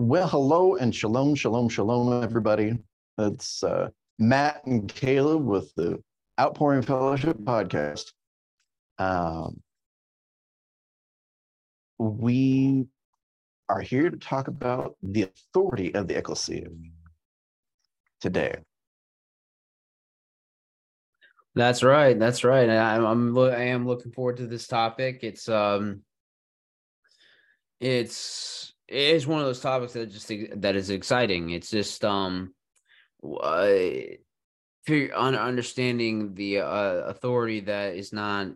Well, hello and shalom, shalom, shalom, everybody. It's uh, Matt and Caleb with the Outpouring Fellowship podcast. Um, we are here to talk about the authority of the ecclesia today. That's right. That's right. I, I'm I am looking forward to this topic. It's um, it's it is one of those topics that just that is exciting. It's just um, uh, understanding the uh, authority that is not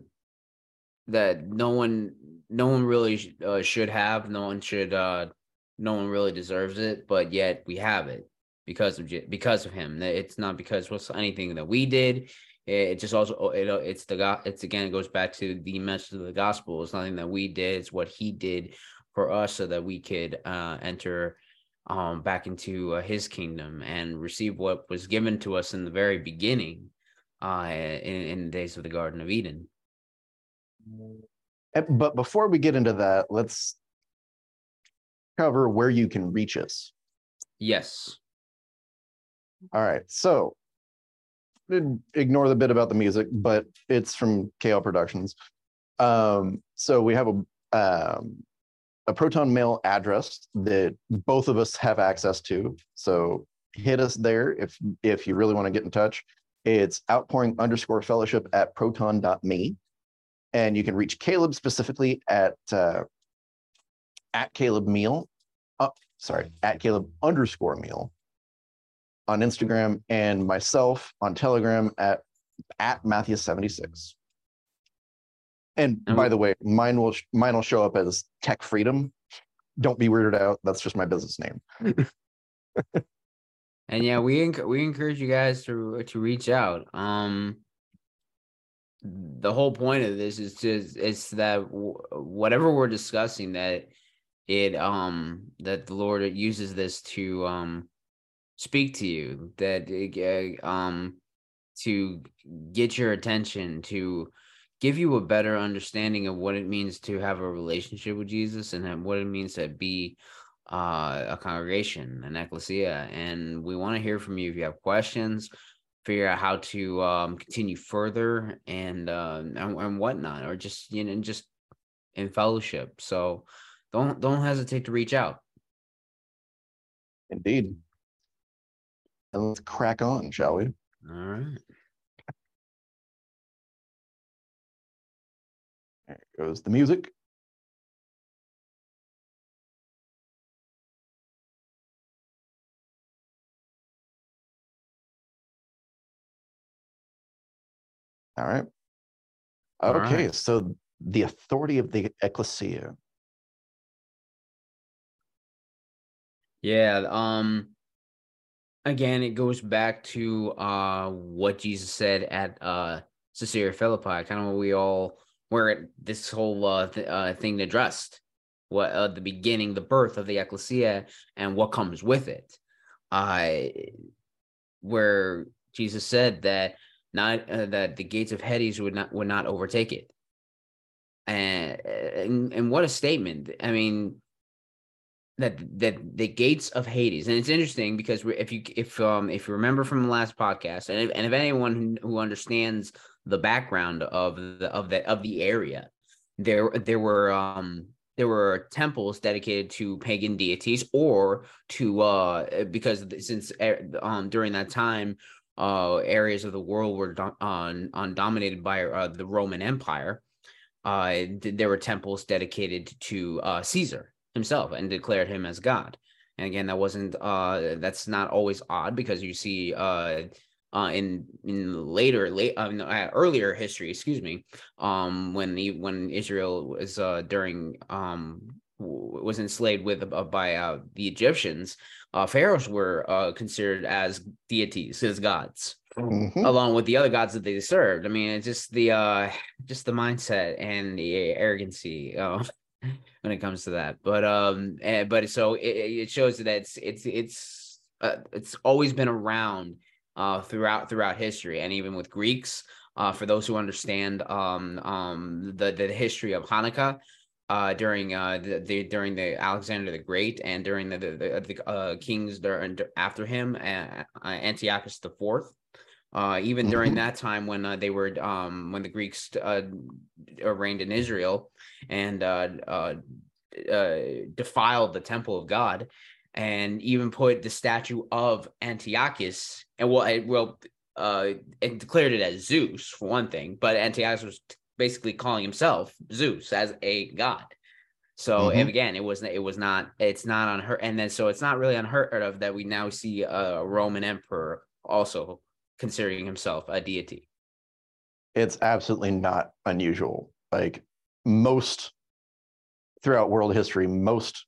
that no one no one really uh, should have. No one should. uh No one really deserves it, but yet we have it because of because of him. It's not because was anything that we did. It just also it, it's the it's again it goes back to the message of the gospel. It's nothing that we did. It's what he did for us so that we could uh, enter um, back into uh, his kingdom and receive what was given to us in the very beginning uh, in, in the days of the Garden of Eden. But before we get into that, let's cover where you can reach us. Yes. All right. So ignore the bit about the music, but it's from KL Productions. Um, so we have a um, a Proton Mail address that both of us have access to. So hit us there if if you really want to get in touch. It's outpouring underscore fellowship at proton.me. And you can reach Caleb specifically at uh, at Caleb Meal. Uh, sorry, at Caleb underscore meal on Instagram and myself on Telegram at at Matthew76. And by the way, mine will mine will show up as Tech Freedom. Don't be weirded out. That's just my business name. and yeah, we enc- we encourage you guys to to reach out. Um, the whole point of this is to is that w- whatever we're discussing that it um that the Lord uses this to um speak to you that it, uh, um to get your attention to give you a better understanding of what it means to have a relationship with Jesus and what it means to be uh, a congregation, an ecclesia. And we want to hear from you if you have questions, figure out how to um, continue further and, uh, and and whatnot, or just you know just in fellowship. So don't don't hesitate to reach out. Indeed. And let's crack on, shall we? All right. Goes the music. All right. Okay, right. so the authority of the ecclesia. Yeah, um again it goes back to uh what Jesus said at uh Caesarea Philippi, kind of what we all where this whole uh, th- uh, thing addressed what uh, the beginning, the birth of the ecclesia, and what comes with it. Uh, where Jesus said that not uh, that the gates of Hades would not would not overtake it. And, and and what a statement! I mean, that that the gates of Hades, and it's interesting because if you if um if you remember from the last podcast, and if, and if anyone who understands the background of the of the of the area. There there were um there were temples dedicated to pagan deities or to uh because since eh, um during that time uh areas of the world were do- on on dominated by uh, the Roman Empire uh there were temples dedicated to uh Caesar himself and declared him as god and again that wasn't uh that's not always odd because you see uh uh, in in later late uh, uh, earlier history, excuse me, um, when the when Israel was uh, during um, was enslaved with uh, by uh, the Egyptians, uh, pharaohs were uh, considered as deities, as gods, mm-hmm. along with the other gods that they served. I mean, it's just the uh, just the mindset and the arrogancy. Uh, when it comes to that, but um, and, eh, but so it, it shows that it's it's it's uh, it's always been around uh, throughout throughout history, and even with Greeks. Uh, for those who understand um, um, the the history of Hanukkah, uh, during uh, the, the, during the Alexander the Great and during the the, the, uh, kings there after him, uh, Antiochus the Fourth. Uh, even during mm-hmm. that time when uh, they were um, when the Greeks uh, reigned in Israel and uh, uh, uh, defiled the temple of God, and even put the statue of Antiochus and well, well, uh, and declared it as Zeus for one thing, but Antiochus was basically calling himself Zeus as a god. So mm-hmm. again, it was it was not it's not unheard and then so it's not really unheard of that we now see a Roman emperor also considering himself a deity. It's absolutely not unusual. Like most throughout world history, most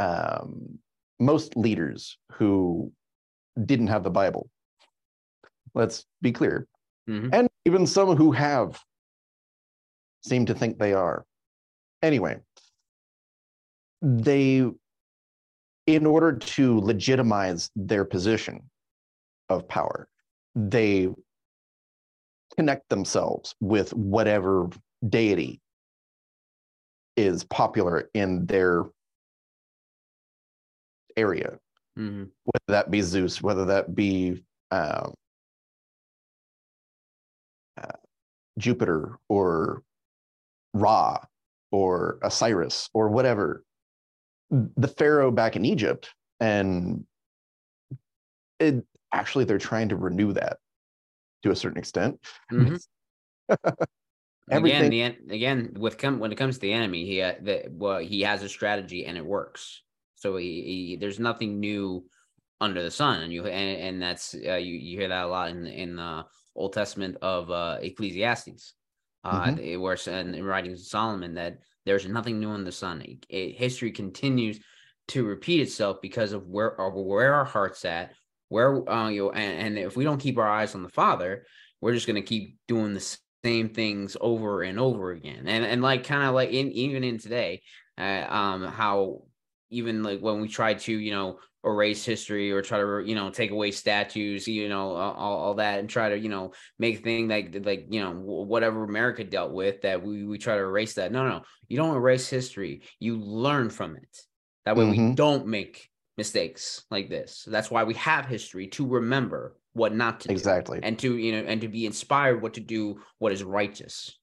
um, most leaders who didn't have the Bible. Let's be clear, mm-hmm. and even some who have seem to think they are. Anyway, they, in order to legitimize their position of power, they connect themselves with whatever deity is popular in their area, mm-hmm. whether that be Zeus, whether that be um, uh, Jupiter or Ra or Osiris or whatever. The Pharaoh back in Egypt, and it, actually they're trying to renew that to a certain extent. Mm-hmm. Everything. Again, the, again, with come when it comes to the enemy, he uh, the, well he has a strategy and it works. So he, he there's nothing new under the sun, and you and, and that's uh, you you hear that a lot in in the Old Testament of uh, Ecclesiastes. Uh, mm-hmm. where in, in writings of Solomon that there's nothing new in the sun. It, it, history continues to repeat itself because of where of where our hearts at, where uh, you know, and, and if we don't keep our eyes on the Father, we're just gonna keep doing the same things over and over again. And and like kind of like in even in today, uh, um, how even like when we try to you know erase history or try to you know take away statues you know all, all that and try to you know make things like like you know whatever america dealt with that we, we try to erase that no no you don't erase history you learn from it that way mm-hmm. we don't make mistakes like this that's why we have history to remember what not to exactly and to you know and to be inspired what to do what is righteous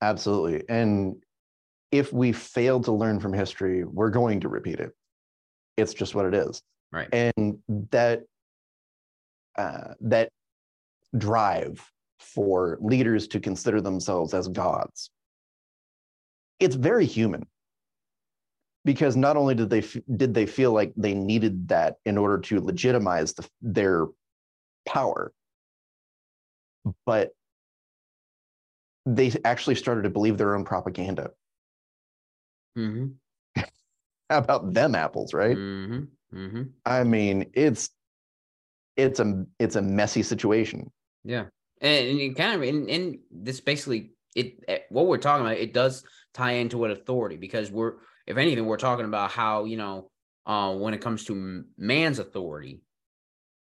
absolutely and if we fail to learn from history we're going to repeat it it's just what it is. Right. And that uh, that drive for leaders to consider themselves as gods, it's very human. Because not only did they did they feel like they needed that in order to legitimize the, their power, but they actually started to believe their own propaganda. Mm-hmm. How about them apples, right? Mm-hmm. Mm-hmm. I mean, it's it's a it's a messy situation. Yeah, and, and kind of in, in this basically it eh, what we're talking about it does tie into what authority because we're if anything we're talking about how you know uh, when it comes to man's authority,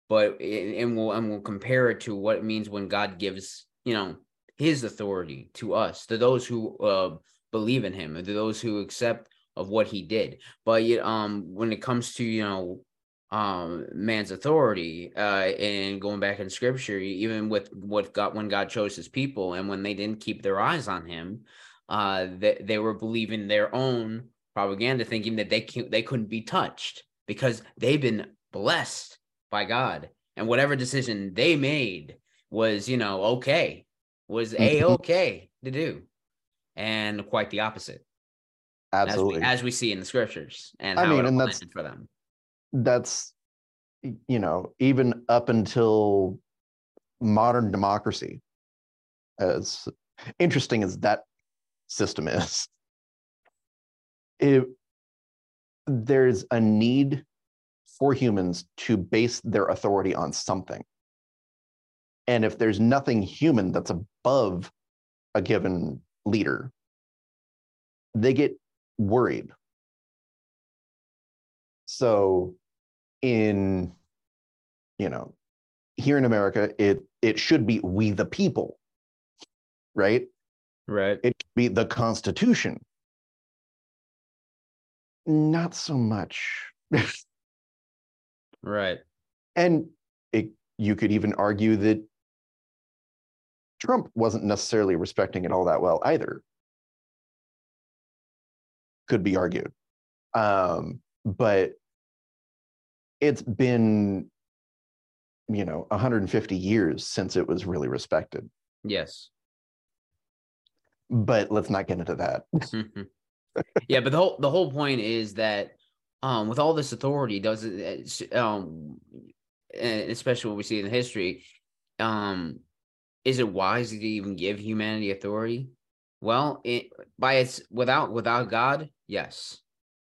but and we'll and we'll compare it to what it means when God gives you know His authority to us to those who uh, believe in Him to those who accept of what he did. But um, when it comes to you know um man's authority uh and going back in scripture even with what god when god chose his people and when they didn't keep their eyes on him uh they, they were believing their own propaganda thinking that they can they couldn't be touched because they've been blessed by god and whatever decision they made was you know okay was a mm-hmm. okay to do and quite the opposite Absolutely. As we, as we, see in the scriptures and I mean, and that's for them. That's you know, even up until modern democracy, as interesting as that system is, it, there's a need for humans to base their authority on something. And if there's nothing human that's above a given leader, they get worried. So in you know, here in America, it it should be we the people, right? Right. It could be the Constitution. Not so much. Right. and it, you could even argue that Trump wasn't necessarily respecting it all that well either. Could be argued. Um, but it's been, you know, 150 years since it was really respected. Yes. But let's not get into that. yeah, but the whole the whole point is that um with all this authority does it um especially what we see in history um is it wise to even give humanity authority? Well it by its without without god yes.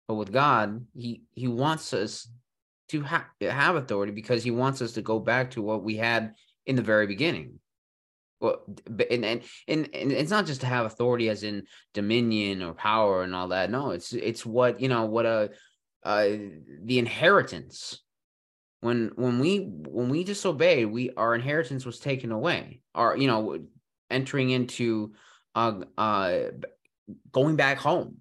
But with god he he wants us to ha- have authority because he wants us to go back to what we had in the very beginning well and, and and and it's not just to have authority as in dominion or power and all that. No it's it's what you know what a uh the inheritance. When when we when we disobeyed we our inheritance was taken away. Our you know entering into uh uh going back home.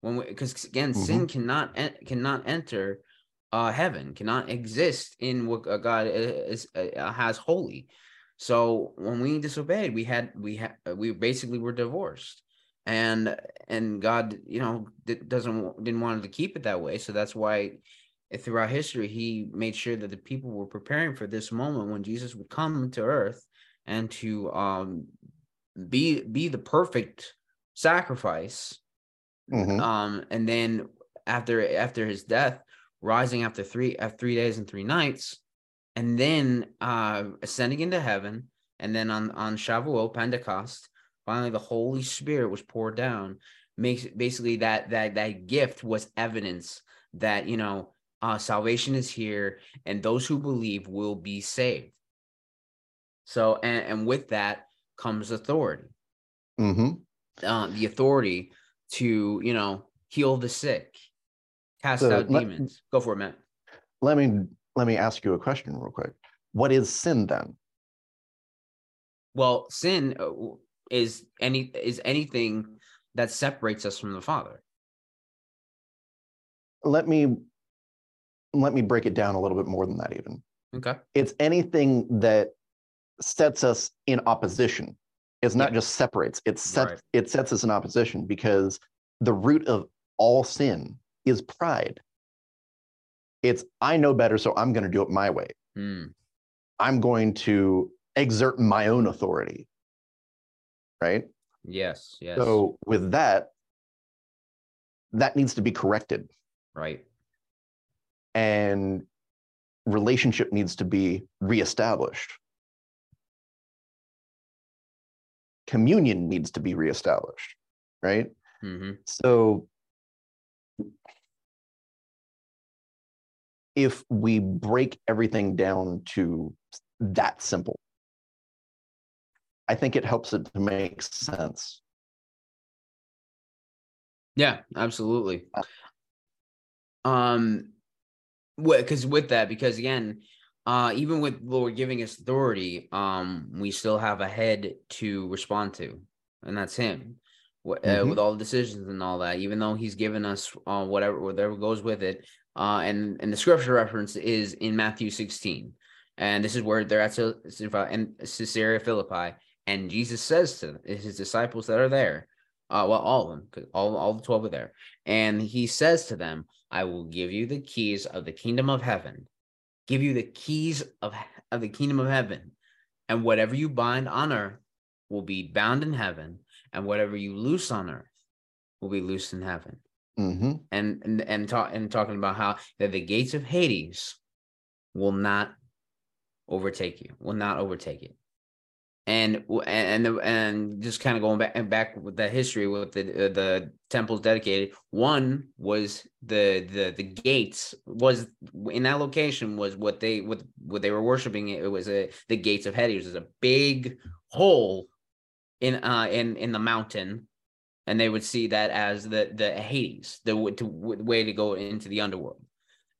When we because again mm-hmm. sin cannot cannot enter uh heaven cannot exist in what god is, uh, has holy so when we disobeyed we had we had we basically were divorced and and god you know doesn't didn't want to keep it that way so that's why throughout history, he made sure that the people were preparing for this moment when Jesus would come to earth and to um, be be the perfect sacrifice. Mm-hmm. Um, and then after after his death, rising after three after three days and three nights, and then uh, ascending into heaven, and then on on Shavuot Pentecost, finally the Holy Spirit was poured down. Makes basically that that that gift was evidence that you know uh, salvation is here, and those who believe will be saved. So, and, and with that comes authority. Mm-hmm. Uh, the authority to, you know, heal the sick, cast so out let, demons. Go for it, Matt. Let me let me ask you a question real quick. What is sin then? Well, sin uh, is any is anything that separates us from the Father. Let me let me break it down a little bit more than that even okay it's anything that sets us in opposition it's not yeah. just separates it sets right. it sets us in opposition because the root of all sin is pride it's i know better so i'm going to do it my way mm. i'm going to exert my own authority right yes yes so with that that needs to be corrected right and relationship needs to be reestablished. Communion needs to be reestablished, right? Mm-hmm. So if we break everything down to that simple, I think it helps it to make sense. Yeah, absolutely. Uh, um, because with that, because again, uh, even with Lord giving us authority, um, we still have a head to respond to, and that's Him. Uh, mm-hmm. With all the decisions and all that, even though He's given us uh, whatever whatever goes with it, uh, and and the scripture reference is in Matthew 16, and this is where they're at in Caesarea Philippi, and Jesus says to His disciples that are there, uh, well, all of them, all all the twelve are there, and He says to them, I will give you the keys of the kingdom of heaven. Give you the keys of, of the kingdom of heaven. And whatever you bind on earth will be bound in heaven. And whatever you loose on earth will be loosed in heaven. Mm-hmm. And and and, talk, and talking about how that the gates of Hades will not overtake you, will not overtake it. And and and just kind of going back and back with the history with the uh, the temples dedicated one was the the the gates was in that location was what they what what they were worshiping. It was a the gates of Hades. Was a big hole in uh in in the mountain and they would see that as the the Hades the, to, way to go into the underworld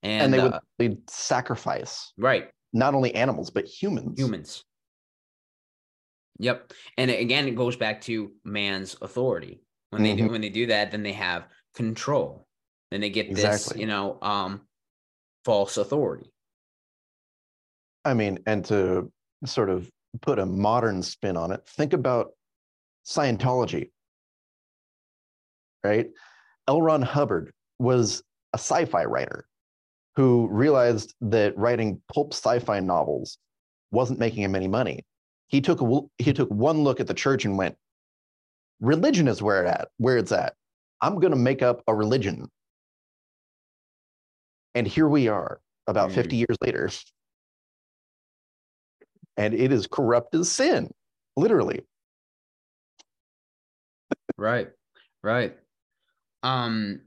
and, and they would uh, they'd sacrifice right not only animals but humans humans Yep. And again, it goes back to man's authority. When they do Mhm. when they do that, then they have control. Then they get this, you know, um, false authority. I mean, and to sort of put a modern spin on it, think about Scientology, right? L. Ron Hubbard was a sci fi writer who realized that writing pulp sci fi novels wasn't making him any money. He took, a, he took one look at the church and went, religion is where, it at, where it's at. I'm going to make up a religion. And here we are about Mm. 50 years later. And it is corrupt as sin, literally. Right. Right. Um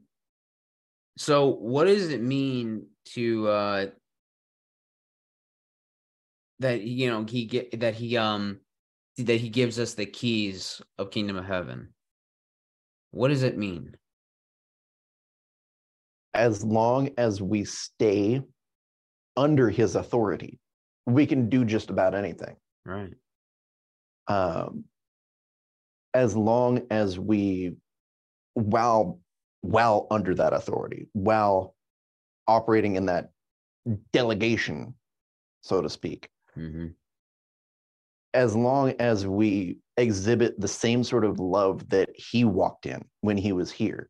so what does it mean to uh that you know he get that he um that he gives us the keys of kingdom of heaven? What does it mean? As long as we stay under his authority, we can do just about anything. Right. um, as long as we while while under that authority while operating in that delegation so to speak. Hmm as long as we exhibit the same sort of love that he walked in when he was here.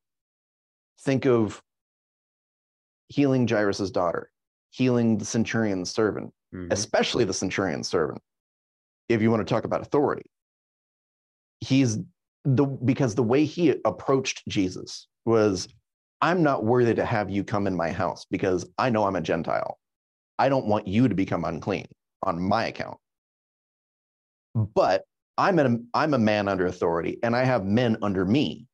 Think of healing jairus's daughter healing the centurion's servant hmm especially the centurion's servant if you want to talk about authority. He's the because the way he approached jesus was i'm not worthy to have you come in my house because i know i'm a gentile. I don't want you to become unclean on my account. But i'm a, I'm a man under authority and i have men under me.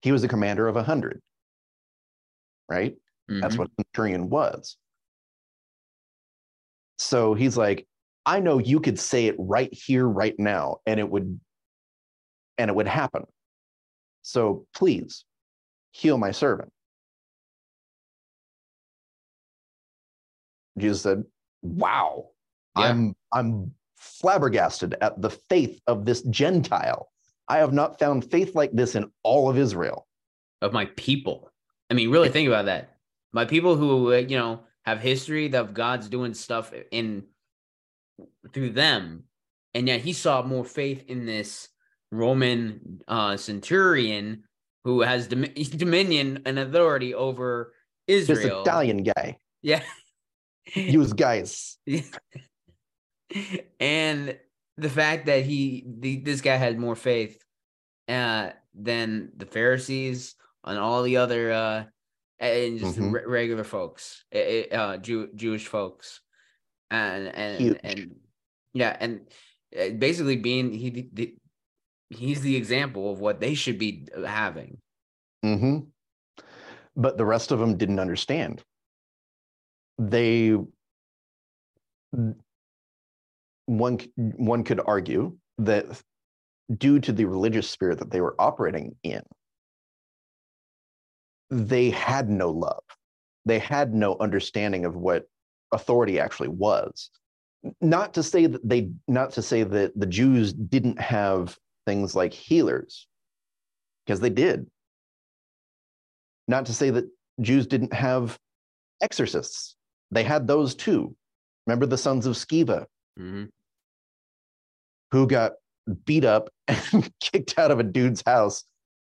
He was a commander of a hundred. Right? That's Mhm. what centurion was. So he's like, I know you could say it right here, right now, and it would and it would happen. So please heal my servant. Jesus said, Wow, Yeah. I'm I'm flabbergasted at the faith of this Gentile. I have not found faith like this in all of Israel. of my people. I mean, really think about that. My people who uh, you know have history of God's doing stuff in through them, and yet He saw more faith in this Roman uh, centurion who has dom- dominion and authority over Israel. This Italian guy. yeah, Use guys. and the fact that he the, this guy had more faith uh, than the Pharisees and all the other uh, and just Mhm. re- regular folks, eh, eh, uh, Jew, Jewish folks, and and Huge. and yeah, and uh, basically being he the, he's the example of what they should be having. hmm But the rest of them didn't understand. They, one, one could argue that due to the religious spirit that they were operating in, they had no love. They had no understanding of what authority actually was. Not to say that they, not to say that the Jews didn't have things like healers, because they did not to say that Jews didn't have exorcists. They had those too. Remember the sons of Sceva Mhm. who got beat up and kicked out of a dude's house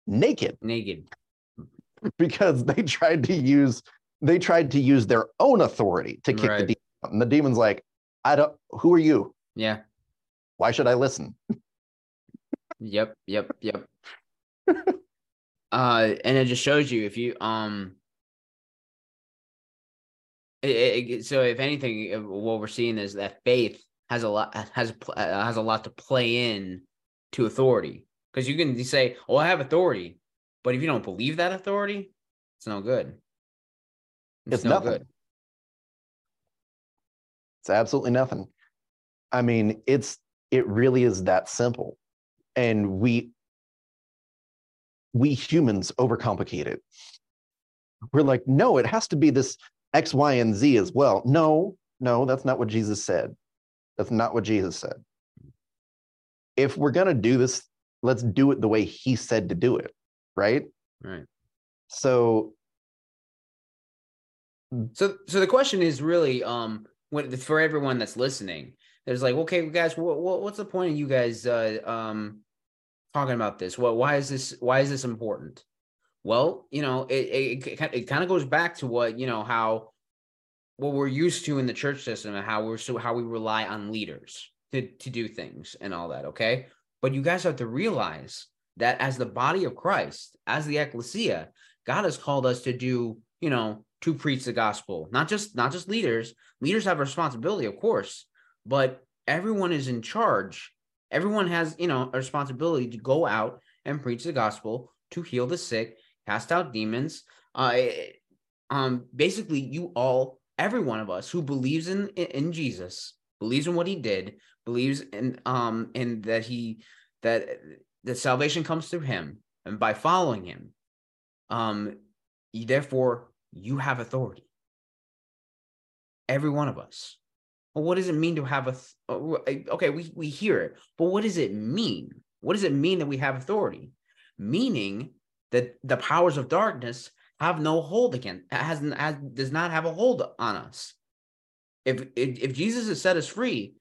naked Naked, because they tried to use they tried to use their own authority to kick the demon out. And the demon's like, I don't who are you? yeah, Why should I listen? Yep, yep, yep. uh, and it just shows you if you um. It, it, it- so if anything, uh, what we're seeing is that faith has a lot has uh, has a lot to play in to authority because you can say, "Oh, I have authority," but if you don't believe that authority, it's no good. It's nothing. It's absolutely nothing. I mean, it's it really is that simple. And we we humans overcomplicate it. We're like, no, it has to be this X, Y, and Z as well. No, no, that's not what Jesus said. That's not what Jesus said. If we're going to do this, let's do it the way he said to do it, right? Right. So So so the question is really um when for everyone that's listening, there's like, okay, guys, what, what what's the point of you guys uh um talking about this? What why is this why is this important? Well, you know, it it, it, it kind of goes back to what, you know, how what we're used to in the church system and how we're so how we rely on leaders to to do things and all that, okay? But you guys have to realize that as the body of Christ, as the ecclesia, God has called us to do, you know, to preach the gospel. Not just not just leaders. Leaders have a responsibility, of course, but everyone is in charge. Everyone has, you know, a responsibility to go out and preach the gospel, to heal the sick, cast out demons. Uh, um, basically, you all, every one of us who believes in in Jesus, believes in what He did, believes in um in that He that that salvation comes through Him, and by following Him, um, therefore you have authority. Every one of us. Well, what does it mean to have a? Th- uh, okay, we we hear it, but what does it mean? What does it mean that we have authority? Meaning that the powers of darkness have no hold again. Has, has does not have a hold on us. If, if if Jesus has set us free,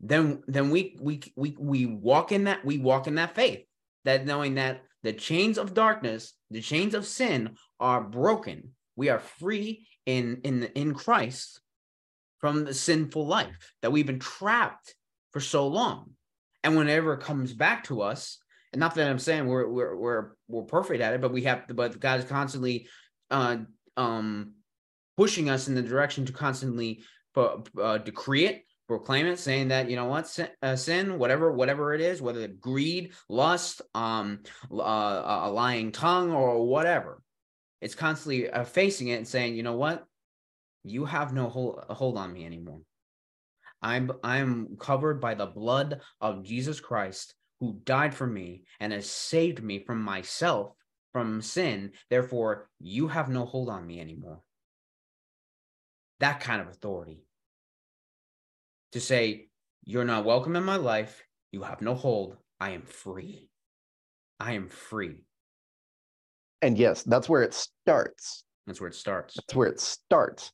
then then we we we we walk in that we walk in that faith, that knowing that the chains of darkness, the chains of sin are broken. We are free in in in Christ from the sinful life that we've been trapped for so long. And whenever it comes back to us, and not that I'm saying we're we're we're we're perfect at it, but we have to, but God is constantly uh um pushing us in the direction to constantly uh, decree it proclaim it saying that you know what sin, uh, sin whatever whatever it is whether greed lust um uh, a lying tongue or whatever it's constantly uh, facing it and saying you know what you have no hold, hold on me anymore i'm i'm covered by the blood of jesus christ who died for me and has saved me from myself from sin therefore you have no hold on me anymore that kind of authority to say, You're not welcome in my life. You have no hold. I am free. I am free. And yes, that's where it starts. That's where it starts. That's where it starts.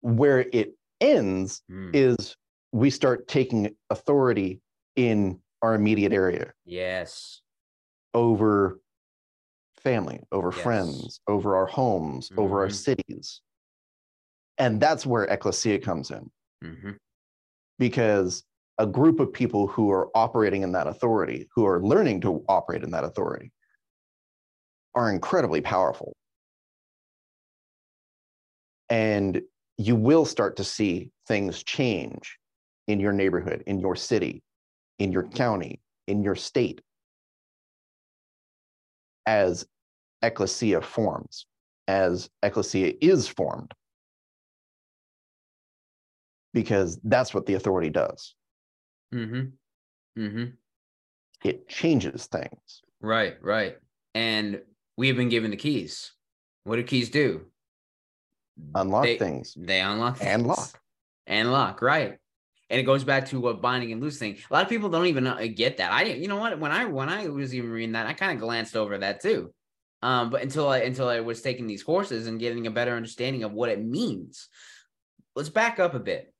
Where it ends mm. is we start taking authority in our immediate area. Yes. Over family, over yes. friends, over our homes, mm-hmm. over our mm-hmm. cities. And that's where ecclesia comes in. Mm-hmm because a group of people who are operating in that authority, who are learning to operate in that authority, are incredibly powerful. And you will start to see things change in your neighborhood, in your city, in your county, in your state as ecclesia forms, as ecclesia is formed because that's what the authority does. Mm-hmm. Mm-hmm. It changes things. Right, right. And we have been given the keys. What do keys do? Unlock they, things. They unlock things. and lock. And lock, right. And it goes back to what binding and loosing. A lot of people don't even uh, get that. I didn't, you know what? When I when I was even reading that, I kind of glanced over that too. Um, but until I until I was taking these courses and getting a better understanding of what it means. Let's back up a bit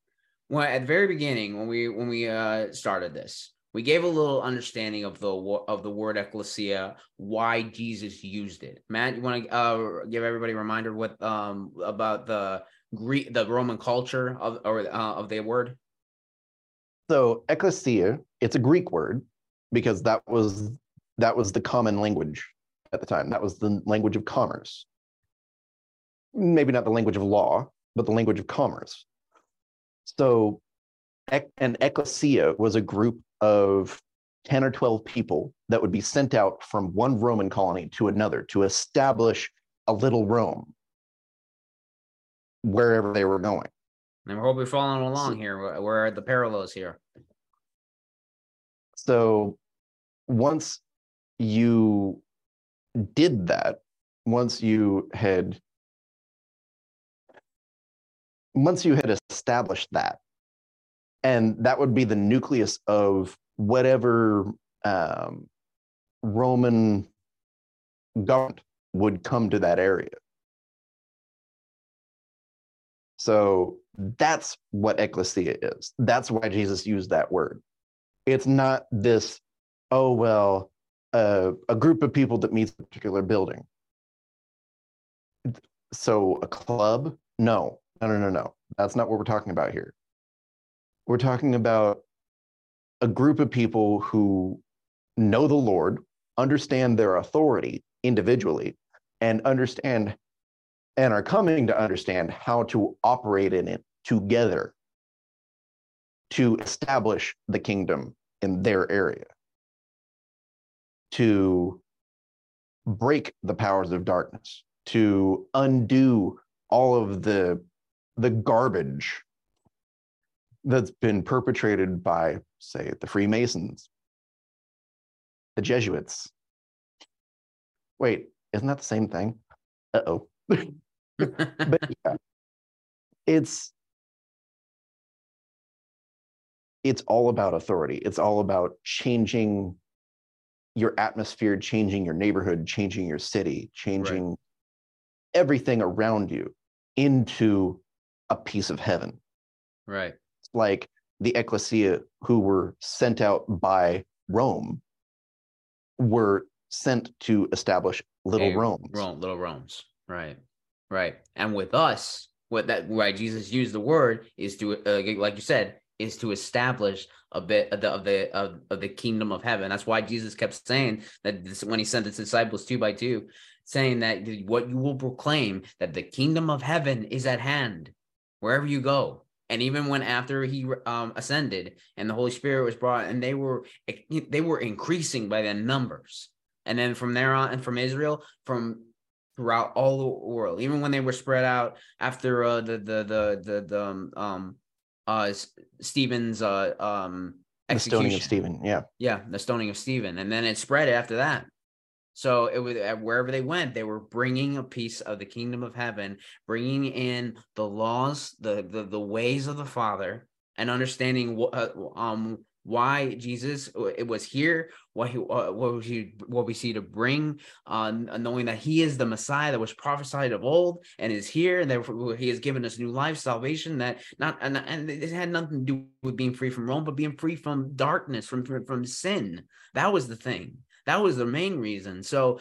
well, at the very beginning when we when we uh, started this, we gave a little understanding of the of the word ecclesia, why Jesus used it. Matt, you want to uh, give everybody a reminder what um, about the Greek, the Roman culture of or uh, of the word? So ecclesia, it's a Greek word because that was that was the common language at the time. That was the language of commerce. Maybe not the language of law, but the language of commerce. So, an ecclesia was a group of 10 or 12 people that would be sent out from one Roman colony to another to establish a little Rome wherever they were going. And we're following along here. Where are the parallels here? So, once you did that, once you had once you had established that, and that would be the nucleus of whatever um, Roman government would come to that area. So that's what ecclesia is. That's why Jesus used that word. It's not this, oh, well, uh, a group of people that meets a particular building. So a club? No, no, no, no, no. That's not what we're talking about here. We're talking about a group of people who know the Lord, understand their authority individually, and understand and are coming to understand how to operate in it together to establish the kingdom in their area, to break the powers of darkness, to undo all of the, the garbage that's been perpetrated by, say, the Freemasons, the Jesuits. Wait, isn't that the same thing? Uh oh. but yeah, it's it's all about authority. It's all about changing your atmosphere, changing your neighborhood, changing your city, changing right. everything around you into a piece of heaven. Right. Like the ecclesia who were sent out by Rome were sent to establish little hey, Rome's. Rome, little Rome's. Right. Right. And with us, what that why Jesus used the word is to uh, like you said is to establish a bit of the of the of, of the kingdom of heaven. That's why Jesus kept saying that this, when he sent his disciples two by two, saying that what you will proclaim that the kingdom of heaven is at hand wherever you go. And even when after he um, ascended and the Holy Spirit was brought, and they were they were increasing by the numbers. And then from there on, and from Israel, from throughout all the world, even when they were spread out after uh, the the the the the um, um uh Stephen's uh um execution. the stoning of Stephen, yeah, yeah, the stoning of Stephen, and then it spread after that. So it was wherever they went, they were bringing a piece of the kingdom of heaven, bringing in the laws, the the, the ways of the Father, and understanding what uh, um why Jesus uh, it was here, what he uh, what he what we see to bring, uh, knowing that he is the Messiah that was prophesied of old and is here, and therefore he has given us new life, salvation. That not and, and it had nothing to do with being free from Rome, but being free from darkness, from from, from sin. That was the thing. That was the main reason. So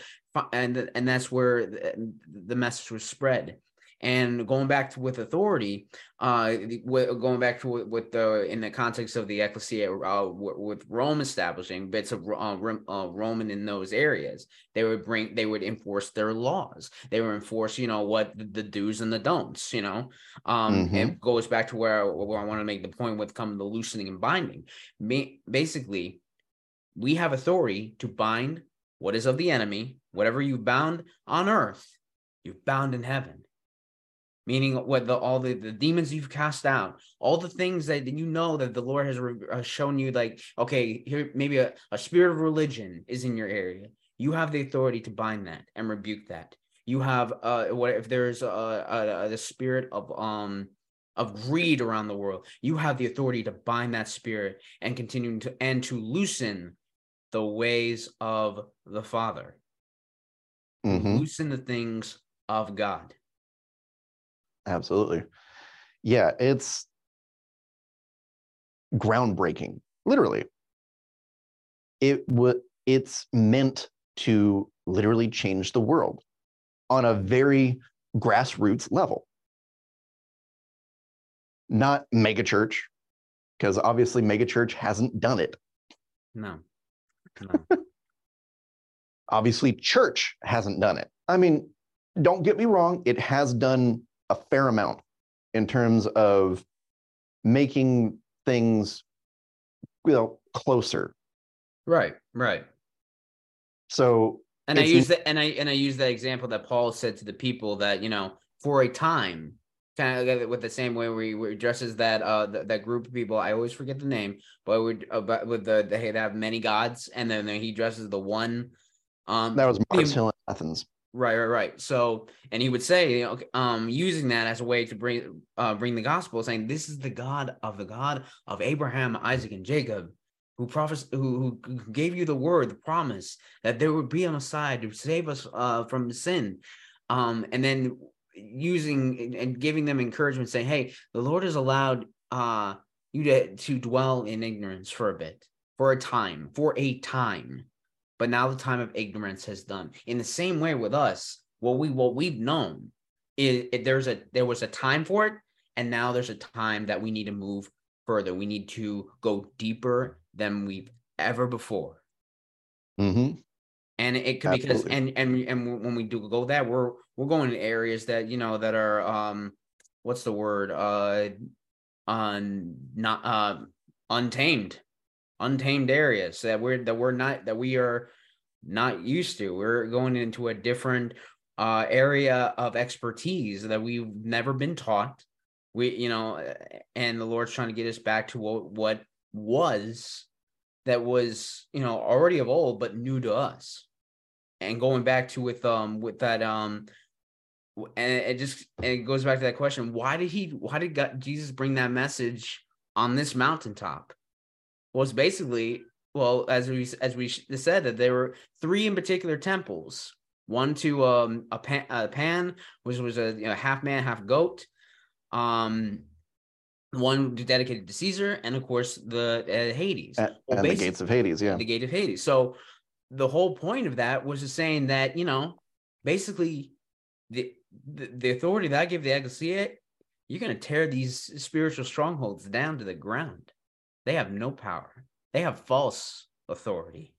and and that's where the, the message was spread. And going back to with authority, uh, going back to with the in the context of the ecclesia, uh, with Rome establishing bits of uh, uh, Roman in those areas, they would bring, they would enforce their laws. They would enforce, you know, what the, do's and the don'ts. You know, um, mm-hmm. it goes back to where where I want to make the point with coming the loosening and binding. basically, we have authority to bind what is of the enemy. Whatever you bound on earth, you've bound in heaven meaning what the all the, the demons you've cast out all the things that you know that the lord has re- shown you like okay here maybe a, a spirit of religion is in your area you have the authority to bind that and rebuke that you have uh what if there's a, a, a spirit of um of greed around the world you have the authority to bind that spirit and continue to and to loosen the ways of the father mm-hmm. loosen the things of god Absolutely. Yeah, it's groundbreaking, literally. It would it's meant to literally change the world on a very grassroots level. Not megachurch, because obviously megachurch hasn't done it. No. No. obviously church hasn't done it. I mean, don't get me wrong, it has done a fair amount in terms of making things you know closer right right so and i use that and i and i use that example that paul said to the people that you know for a time kind of with the same way we, we addresses that uh th- that group of people i always forget the name but we about with the they have many gods and then he dresses the one um that was Mars Hill and Athens Right, right, right. So, and he would say, you know, um, using that as a way to bring, uh, bring the gospel, saying, "This is the God of the God of Abraham, Isaac, and Jacob, who prophes- who, who gave you the word, the promise that there would be on a Messiah to save us uh, from sin." Um, and then using and giving them encouragement, saying, "Hey, the Lord has allowed uh you to to dwell in ignorance for a bit, for a time, for a time." but now the time of ignorance has done. In the same way with us, what we what we've known is there's a there was a time for it, and now there's a time that we need to move further. We need to go deeper than we've ever before. Mm-hmm. And it could because and and and when we do go that we're we're going to areas that you know that are um what's the word uh on not uh untamed untamed areas that we're that we're not that we are not used to. We're going into a different uh, area of expertise that we've never been taught. We, you know, and the Lord's trying to get us back to what what was that was you know already of old but new to us and going back to with um with that um and it just and it goes back to that question why did he why did God, jesus bring that message on this mountaintop? Was basically well as we as we said that there were three in particular temples. One to um a pan, a pan which was a you know, half man half goat. Um one dedicated to caesar and of course the uh, hades. And, well, and the gates of hades yeah. The gate of hades. So the whole point of that was just saying that you know basically the the, the authority that i give the ekklesia you're going to tear these spiritual strongholds down to the ground they have no power. They have false authority.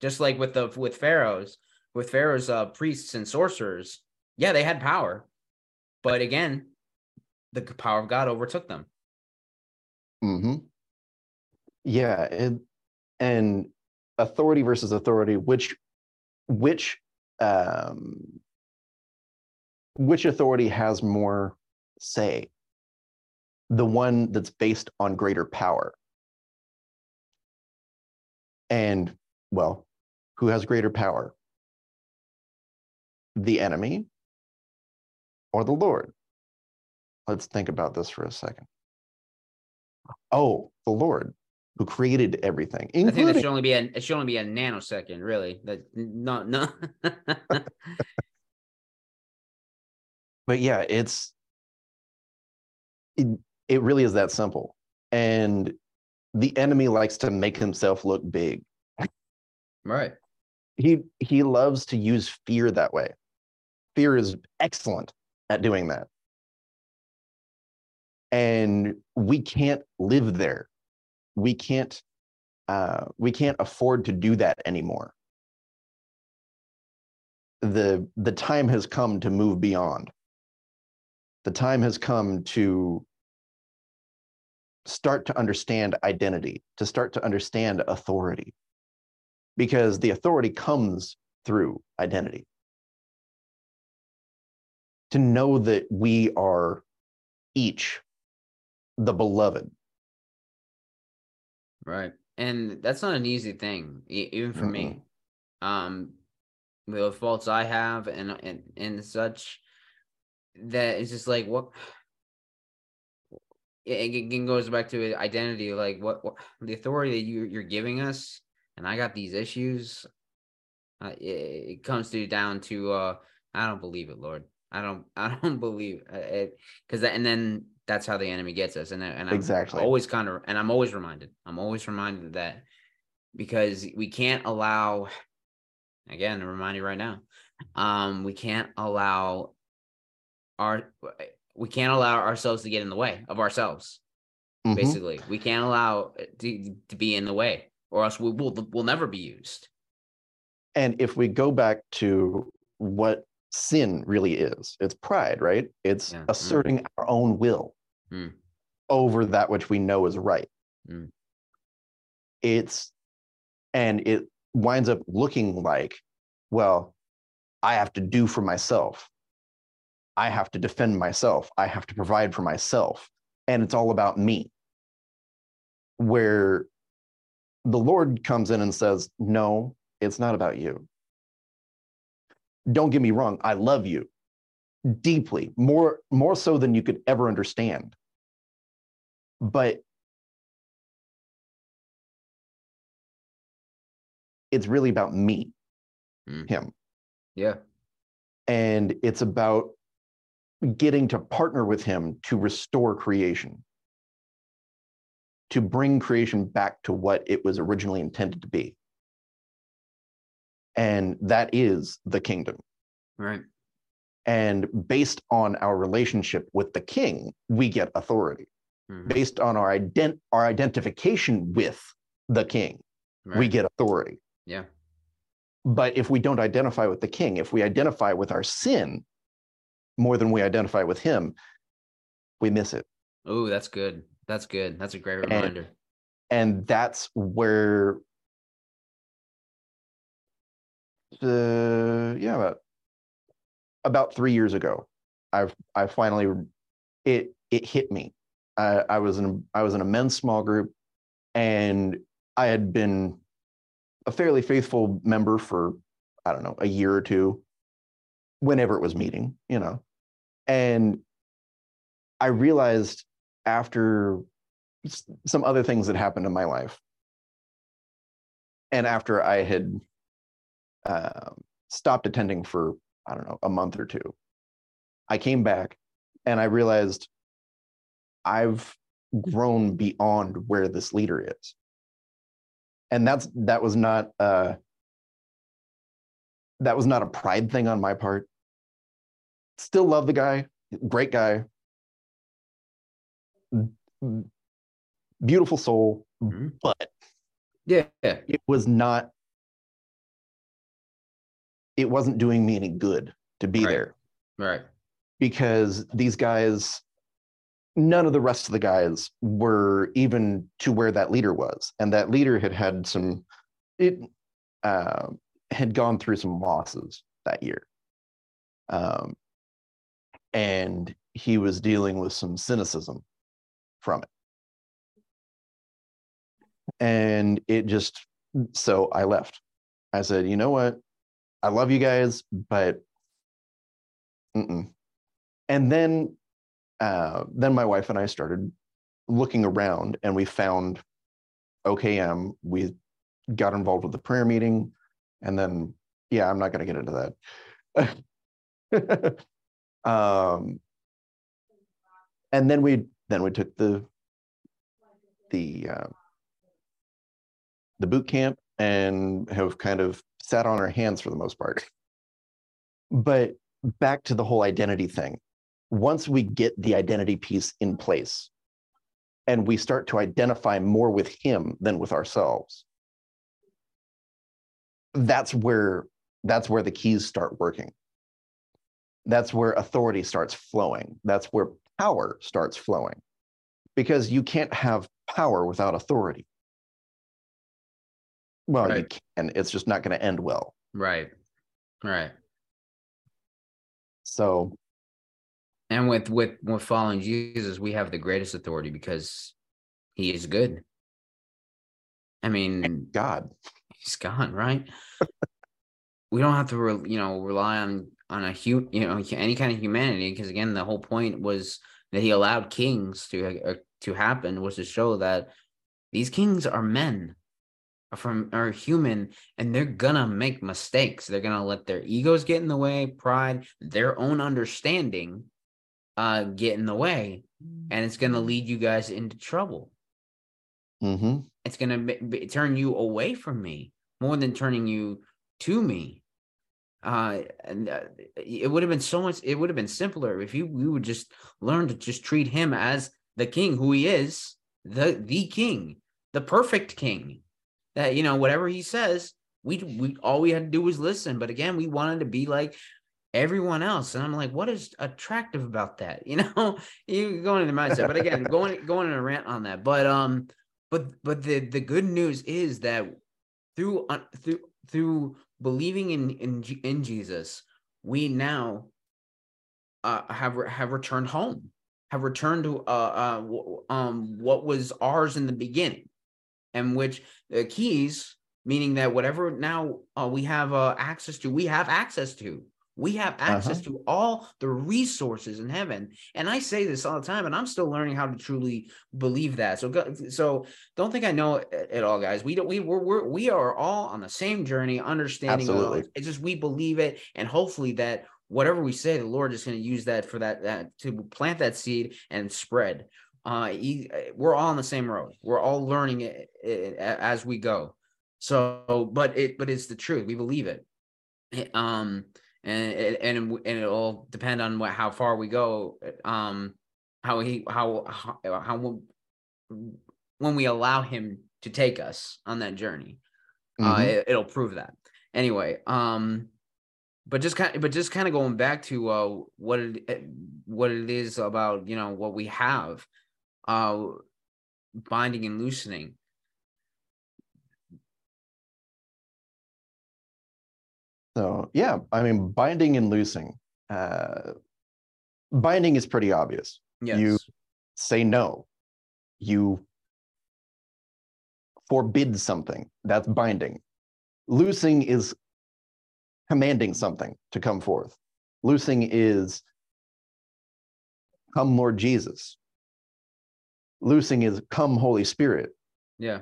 Just like with the with pharaohs, with pharaoh's uh, priests and sorcerers, yeah, they had power, but again, the power of God overtook them. Mm hmm. Yeah, it, and authority versus authority, which which um, which authority has more say? The one that's based on greater power and, well, who has greater power? The enemy or the Lord? Let's think about this for a second. Oh, the Lord who created everything. Including... I think it should only be a it should only be a nanosecond, really. That not no. but yeah, it's it, it really is that simple. And the enemy likes to make himself look big. Right. He he loves to use fear that way. Fear is excellent at doing that. And we can't live there. We can't uh, we can't afford to do that anymore. The the time has come to move beyond. The time has come to start to understand identity, to start to understand authority, because the authority comes through identity. To know that we are each the beloved. Right. And that's not an easy thing, even for mm me. Um, the faults I have and and and such, that it's just like what it again goes back to identity like what, what the authority that you you're giving us and i got these issues uh, it, it, comes to down to uh i don't believe it lord i don't i don't believe it because and then that's how the enemy gets us and, and I'm exactly always kind of and i'm always reminded i'm always reminded of that because we can't allow again to remind you right now um we can't allow our we can't allow ourselves to get in the way of ourselves. Mm-hmm. Basically, we can't allow to, to be in the way, or else we will we'll never be used. And if we go back to what sin really is, it's pride, right? It's yeah. Mm. asserting mm. our own will mm. over that which we know is right. Mm. It's and it winds up looking like, well, I have to do for myself. I have to defend myself. I have to provide for myself. And it's all about me. Where the Lord comes in and says, No, it's not about you. don't get me wrong i love you deeply more more so than you could ever understand but it's really about me Mm. him Yeah. and it's about getting to partner with him to restore creation to bring creation back to what it was originally intended to be and that is the kingdom Right. and based on our relationship with the king we get authority Mhm. based on our ident- our identification with the king we get authority Yeah. But if we don't identify with the king, if we identify with our sin more than we identify with him, we miss it. Oh, that's good. That's good. That's a great And- reminder. And that's where the yeah, about, about three years ago, I've I finally it it hit me. I, I was in I was in a men's small group and I had been a fairly faithful member for I don't know a year or two, whenever it was meeting, you know, and I realized after some other things that happened in my life, and after I had um stopped attending for I don't know a month or two, I came back and I realized I've grown beyond where this leader is and that's that was not uh that was not a pride thing on my part still love the guy great guy beautiful soul Mhm. but Yeah. Yeah. it was not it wasn't doing me any good to be Right. there Right. because these guys none of the rest of the guys were even to where that leader was. And that leader had had some it uh, had gone through some losses that year. Um, and he was dealing with some cynicism from it. And it just so i left. I said you know what? I love you guys but mm-mm. and then uh, then my wife and I started looking around and we found OKM. We got involved with the prayer meeting. And then, yeah, I'm not going to get into that. um, and then we then we took the the uh, the boot camp and have kind of sat on our hands for the most part. But back to the whole identity thing once we get the identity piece in place and we start to identify more with him than with ourselves that's where that's where the keys start working. That's where authority starts flowing. That's where power starts flowing. Because you can't have power without authority. Well you can. It's just not going to end well. Right. Right. so And with with with following Jesus, we have the greatest authority because he is good. I mean, god he's gone, right? we don't have to, re- you know, rely on on a hu, you know, any kind of humanity because again, the whole point was that he allowed kings to uh, to happen was to show that these kings are men, are from are human, and they're gonna make mistakes. They're gonna let their egos get in the way, pride, their own understanding, uh, get in the way, and it's gonna lead you guys into trouble. Hmm it's going to turn you away from me more than turning you to me. Uh and uh, it would have been so much it would have been simpler if you we would just learn to just treat him as the king who he is the the king the perfect king that you know whatever he says we we all we had to do was listen. But again we wanted to be like everyone else and i'm like what is attractive about that you know you go into the mindset but again going going in a rant on that but um but but the the good news is that through uh, through through believing in in in Jesus, we now uh, have have returned home, have returned to uh, uh um what was ours in the beginning, and which the keys, meaning that whatever now uh, we have uh, access to, we have access to. We have access uh-huh. to all the resources in heaven. And I say this all the time, and I'm still learning how to truly believe that. So, so don't think I know it all, guys. We don't. We we're, we're we are all on the same journey, understanding. Absolutely. It's just we believe it, and hopefully that whatever we say, the Lord is going to use that for that, that to plant that seed and spread. Uh, he, we're all on the same road. We're all learning it, it, as we go. So, but it, but it's the truth. We believe it. Um, and and and it'll depend on what how far we go. Um, how he how how, how when we allow him to take us on that journey, uh, mm-hmm. uh, it, it'll prove that. Anyway, um, but just kind of, but just kind of going back to uh what it what it is about you know what we have uh binding and loosening so yeah i mean binding and loosing uh binding is pretty obvious yes. you say no you forbid something that's binding loosing is commanding something to come forth. Loosing is come Lord Jesus. Loosing is come Holy Spirit. Yeah.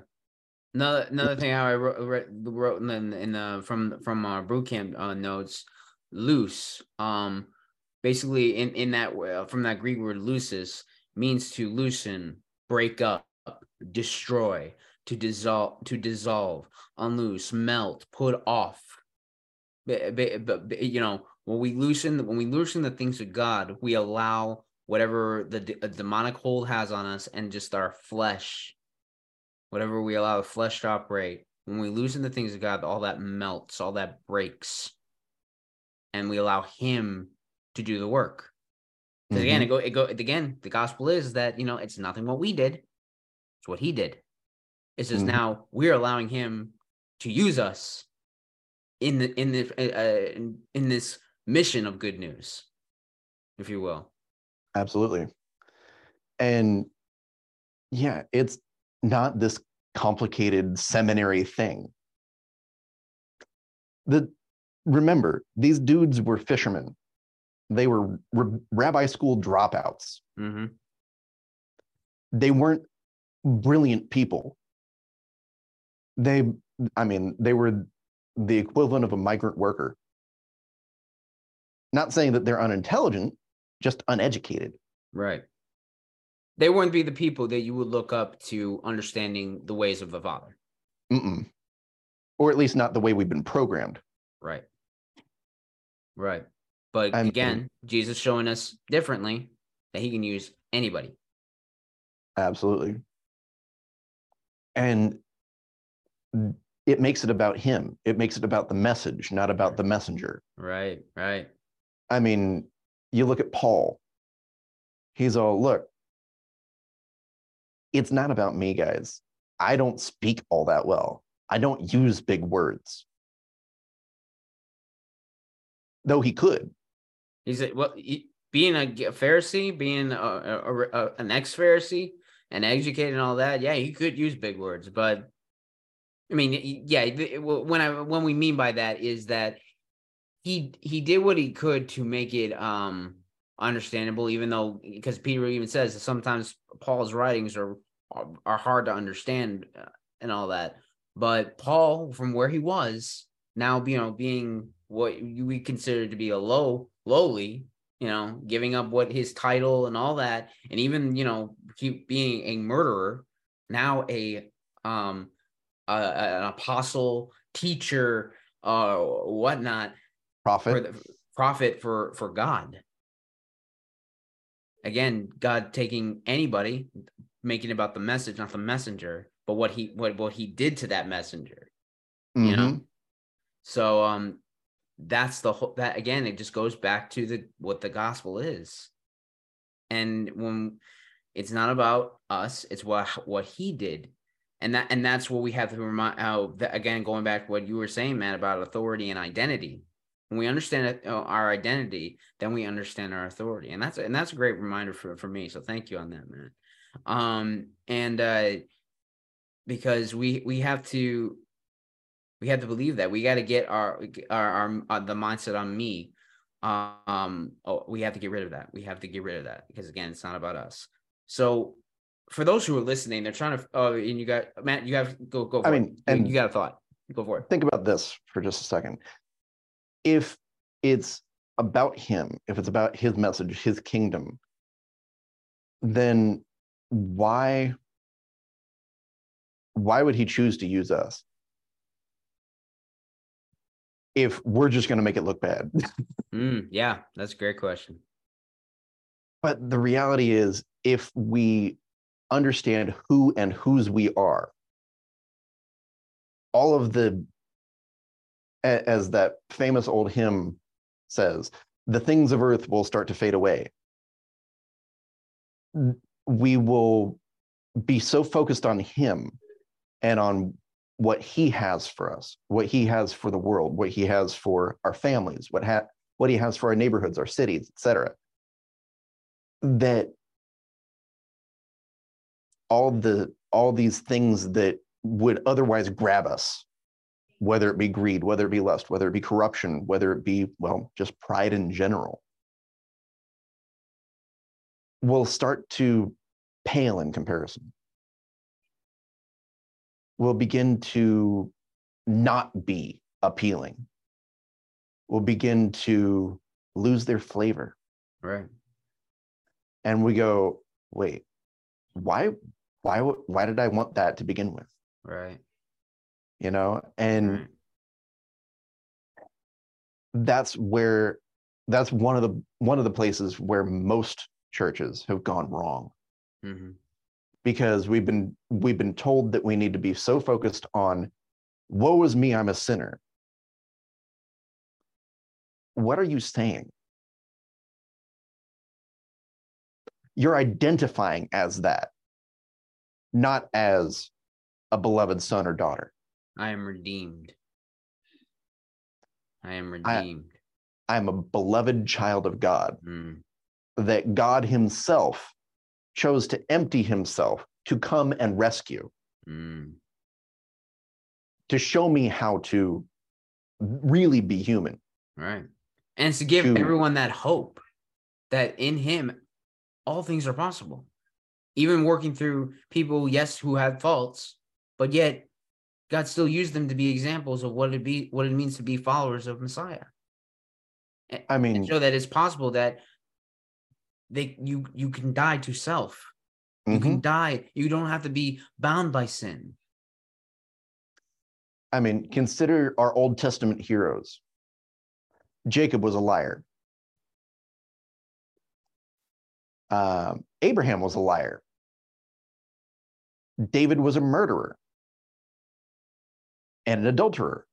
Another another thing how I wrote, wrote in, in uh, from from our boot camp uh, notes, loose. Um, basically in in that uh, from that Greek word lucis means to loosen, break up, destroy, to dissolve, to dissolve, unloose, melt, put off, but, you know when we loosen when we loosen the things of God, we allow whatever the demonic hold has on us and just our flesh, whatever we allow the flesh to operate. When we loosen the things of God, all that melts, all that breaks, and we allow Him to do the work. Because mm-hmm. again, it go it go again. The gospel is that you know it's nothing what we did; it's what He did. It's just mm-hmm. now we're allowing Him to use us in the in the uh, uh, in, in this mission of good news, if you will. Absolutely, and yeah, it's not this complicated seminary thing. The remember these dudes were fishermen. They were rabbi school dropouts. Mm-hmm. They weren't brilliant people. They, I mean, they were the equivalent of a migrant worker. Not saying that they're unintelligent, just uneducated. Right. They wouldn't be the people that you would look up to understanding the ways of the Father. Mm-mm. Or at least not the way we've been programmed. Right. Right. But I'm, again, Jesus showing us differently that he can use anybody. Absolutely. And it makes it about him. It makes it about the message, not about the messenger. Right, right. I mean, you look at Paul. He's all, look, it's not about me, guys. I don't speak all that well. I don't use big words. Though he could. He's a, well, he, being a Pharisee, being a, a, a, an ex Pharisee, and educated and all that. Yeah, he could use big words, but I mean, yeah. When I when we mean by that is that he he did what he could to make it um understandable, even though because Peter even says that sometimes Paul's writings are are hard to understand uh, and all that. But Paul, from where he was now, you know, being what we consider to be a low lowly, you know, giving up what his title and all that, and even you know, keep being a murderer, now a um uh, an apostle, teacher, uh, whatnot, prophet, for the, prophet for for God. Again, God taking anybody, making about the message, not the messenger, but what he what what he did to that messenger. Mm-hmm. You know, mm-hmm. so um, that's the whole. That again, it just goes back to the what the gospel is, and when it's not about us, it's what what he did and that and that's what we have to remind how again going back to what you were saying man about authority and identity when we understand uh, our identity then we understand our authority and that's and that's a great reminder for, for me so thank you on that man um and uh because we we have to we have to believe that. We got to get our, our our uh, the mindset on me. Um oh we have to get rid of that. We have to get rid of that because again it's not about us. So for those who are listening they're trying to oh and you got matt you have go go for I it. mean, You- and- you got a thought. Go for it. think about this for just a second. If it's about him, if it's about his message, his kingdom, then why why would he choose to use us? If we're just going to make it look bad. Mm, yeah that's a great question but the reality is if we understand who and whose we are, all of the as that famous old hymn says, the things of earth will start to fade away. We will be so focused on him and on what he has for us, what he has for the world, what he has for our families, what ha- what he has for our neighborhoods, our cities, etc. That all the all these things that would otherwise grab us whether it be greed whether it be lust whether it be corruption whether it be well just pride in general will start to pale in comparison. Will begin to not be appealing. Will begin to lose their flavor. Right. And we go wait why why why did i want that to begin with? Right. You know and right. that's where that's one of the one of the places where most churches have gone wrong. Mhm. because we've been we've been told that we need to be so focused on woe is me i'm a sinner. What are you saying? You're identifying as that not as a beloved son or daughter. I am redeemed. I am I- redeemed. I'm a beloved child of god. Mm, that God Himself chose to empty Himself to come and rescue, mm, to show me how to really be human. right. And to give To- everyone that hope that in him all things are possible. Even working through people yes who had faults but yet god still used them to be examples of what it be what it means to be followers of messiah. I mean, show that it's possible that they you you can die to self you mhm. can die you don't have to be bound by sin I mean, consider our Old Testament heroes. Jacob was a liar. Um, Abraham was a liar. David was a murderer and an adulterer.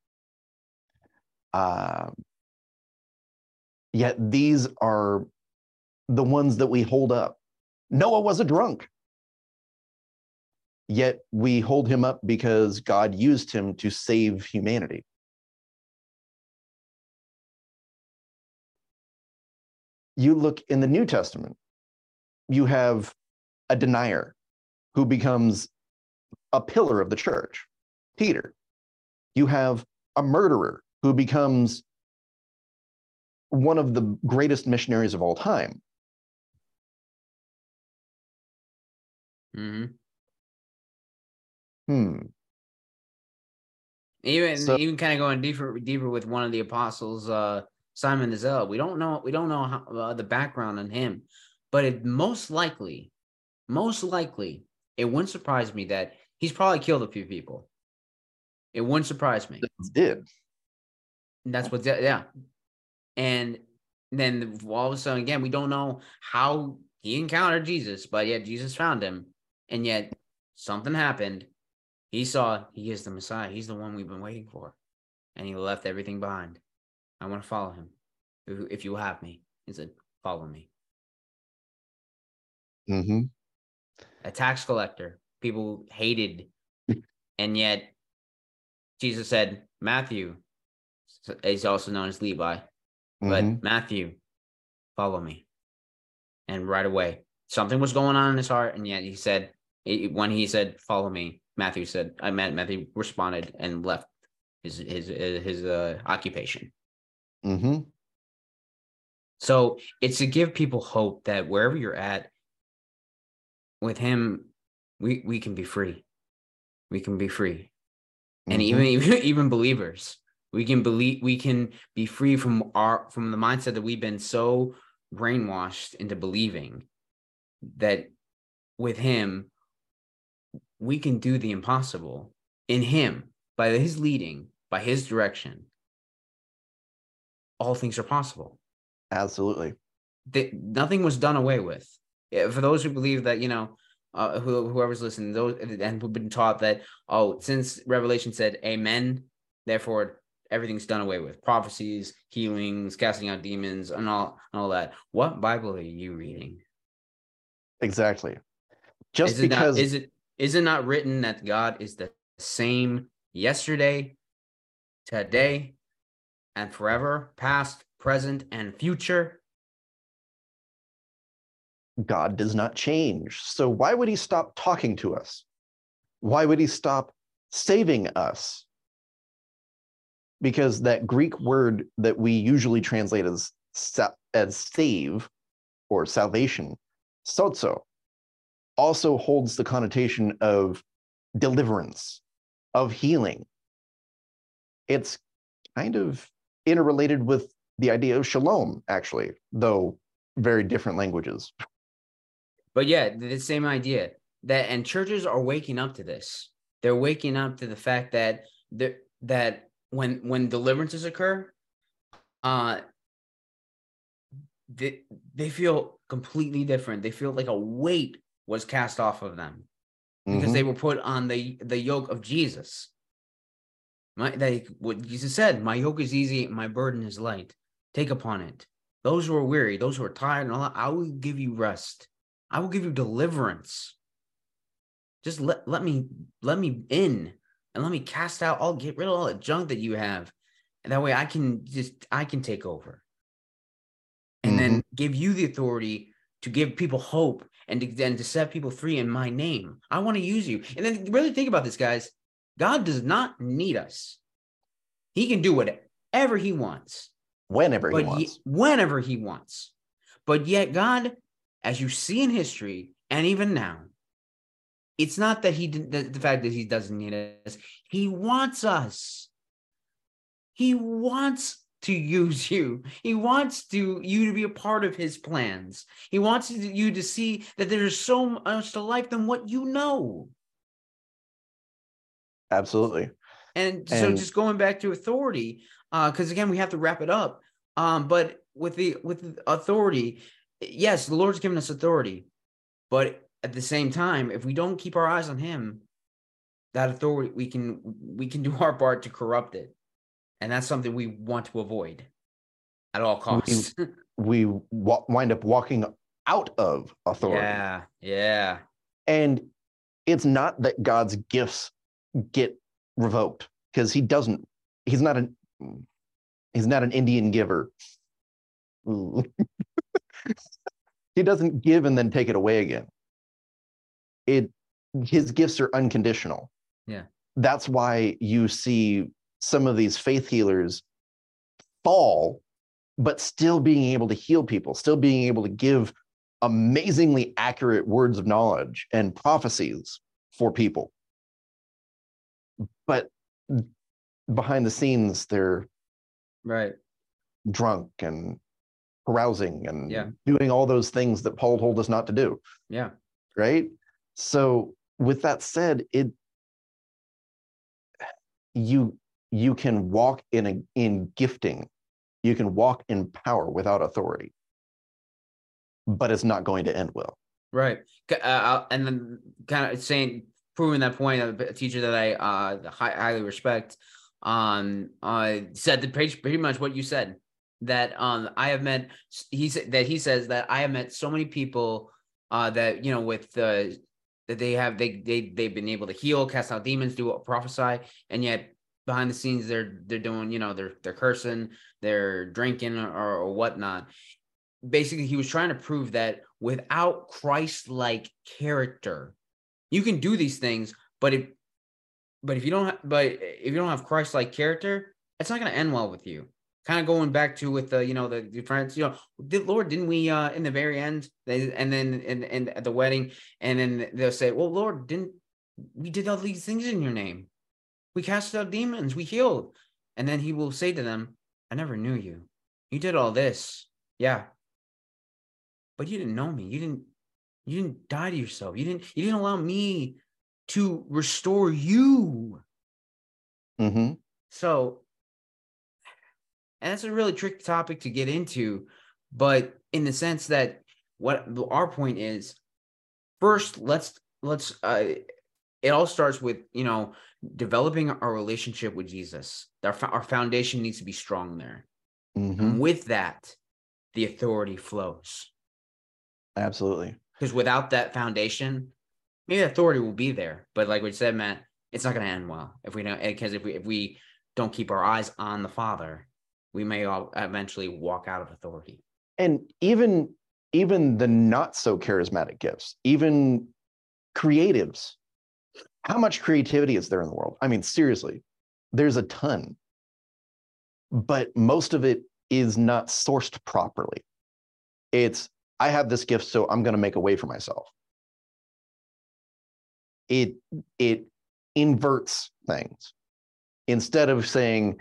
Um, yet these are the ones that we hold up. Noah was a drunk. Yet we hold him up because God used him to save humanity. You look in the New Testament, you have a denier who becomes a pillar of the church, Peter. You have a murderer who becomes one of the greatest missionaries of all time, Mhm. Hmm. even So- even kind of going deeper deeper with one of the apostles uh simon the zealot we don't know we don't know how, uh, the background on him but it most likely most likely it wouldn't surprise me that he's probably killed a few people it wouldn't surprise me Did. And that's what yeah and then all of a sudden again we don't know how he encountered jesus but yet jesus found him and yet something happened. He saw he is the messiah. He's the one we've been waiting for. And he left everything behind. I want to follow him. If, you have me. He said follow me. Hmm a tax collector. People hated. And yet jesus said matthew is also known as levi but Mhm. Matthew, follow me. And right away, something was going on in his heart, and yet he said, it- when he said, "Follow me," Matthew said, "I meant." Matthew responded and left his his his uh, occupation. Mhm. So it's to give people hope that wherever you're at, with him, we we can be free. We can be free. And Mhm. even, even even believers, we can believe we can be free from our from the mindset that we've been so brainwashed into believing that with him we can do the impossible in him by his leading by his direction all things are possible absolutely. nothing was done away with. For those who believe that, you know, uh, who, whoever's listening, those and who've been taught that, oh, since Revelation said Amen, therefore everything's done away with. Prophecies, healings, casting out demons, and all and all that. What Bible are you reading? Exactly. Just is because not, is it is it not written that God is the same yesterday, today, and forever, past, present, and future? God does not change. So why would he stop talking to us? Why would he stop saving us? Because that Greek word that we usually translate as as save or salvation, sozo, also holds the connotation of deliverance, of healing. It's kind of interrelated with the idea of shalom, actually, though very different languages. But yeah, the same idea that and churches are waking up to this. They're waking up to the fact that that when when deliverances occur, uh they, they feel completely different. They feel like a weight was cast off of them because Mhm. they were put on the the yoke of Jesus. My they what Jesus said, my yoke is easy, my burden is light. Take upon it. Those who are weary, those who are tired, and all that, I will give you rest. I will give you deliverance. Just let, let me let me in and let me cast out all get rid of all the junk that you have. And that way I can just I can take over. And then give you the authority to give people hope and to, and to set people free in my name. I want to use you. And then really think about this, guys. God does not need us. He can do whatever he wants whenever he wants. whenever he wants. But yet, God, as you see in history and even now, it's not that he didn't the, the fact that he doesn't need us. He wants us. He wants to use you. He wants to you to be a part of his plans. He wants you to see that there's so much to life than what you know. Absolutely. And, so And- just going back to authority, because again, we have to wrap it up. Um, but with the with authority, yes, the Lord's given us authority, but at the same time, if we don't keep our eyes on Him, that authority we can we can do our part to corrupt it, and that's something we want to avoid at all costs. We wa- wind up walking out of authority. yeah, yeah, And it's not that God's gifts get revoked because he doesn't, he's not an, he's not an Indian giver. He doesn't give and then take it away again. It, his gifts are unconditional. Yeah. That's why you see some of these faith healers fall, but still being able to heal people, still being able to give amazingly accurate words of knowledge and prophecies for people. But behind the scenes, they're right. drunk and carousing and Yeah. doing all those things that Paul told us not to do. Yeah, Right. So, with that said, it you you can walk in a in gifting, you can walk in power without authority, but it's not going to end well. Right. Uh, and then kind of saying, proving that point, a teacher that I uh, hi- highly respect um, uh, said the page pretty much what you said that um, I have met, he said that he says that I have met so many people uh, that, you know, with the, that they have, they, they, they've been able to heal, cast out demons, do prophesy. And yet behind the scenes, they're, they're doing, you know, they're, they're cursing, they're drinking or, or whatnot. Basically he was trying to prove that without christ-like character you can do these things but if but if you don't but if you don't have christ-like character it's not going to end well with you. Kind of going back to with the you know the difference you know did lord didn't we uh in the very end they, and then and and at the wedding and then they'll say well lord didn't we did all these things in your name we cast out demons. We healed. And then he will say to them i never knew you. You did all this. Yeah. But you didn't know me. You didn't you didn't die to yourself. You didn't you didn't allow me to restore you. Mm-hmm. so and that's a really tricky topic to get into but in the sense that what our point is first let's let's uh it all starts with you know developing our relationship with jesus. Our, our foundation needs to be strong there. Hmm and with that the authority flows. Absolutely. because without that foundation maybe authority will be there. But like we said matt it's not going to end well. If we don't because if we if we don't keep our eyes on the father we may all eventually walk out of authority. And even even the not so charismatic gifts, even creatives. How much creativity is there in the world? I mean, seriously, there's a ton. But most of it is not sourced properly. It's I have this gift, so I'm going to make a way for myself. It it inverts things instead of saying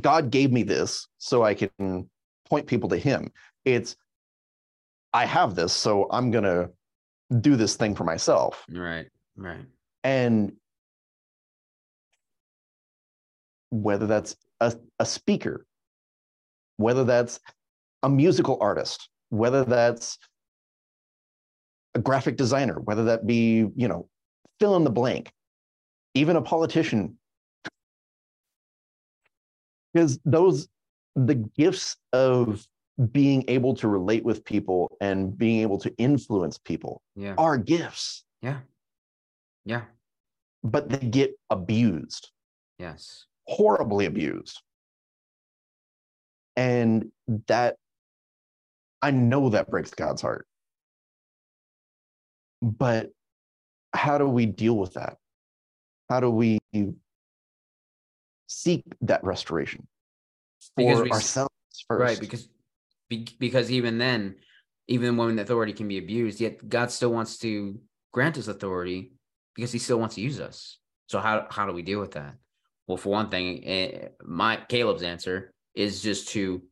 God gave me this so I can point people to Him. It's I have this, so I'm going to do this thing for myself. right right And whether that's a, a speaker, whether that's a musical artist, whether that's a graphic designer, whether that be, you know, fill in the blank, even a politician. Because those, the gifts of being able to relate with people and being able to influence people yeah. are gifts, yeah. Yeah but they get abused. yes horribly abused. And that, I know that breaks God's heart. But how do we deal with that? How do we seek that restoration Because for we ourselves first? right because be, because even then even when authority can be abused yet god still wants to grant us authority because he still wants to use us so how how do we deal with that well for one thing eh, my caleb's answer is just to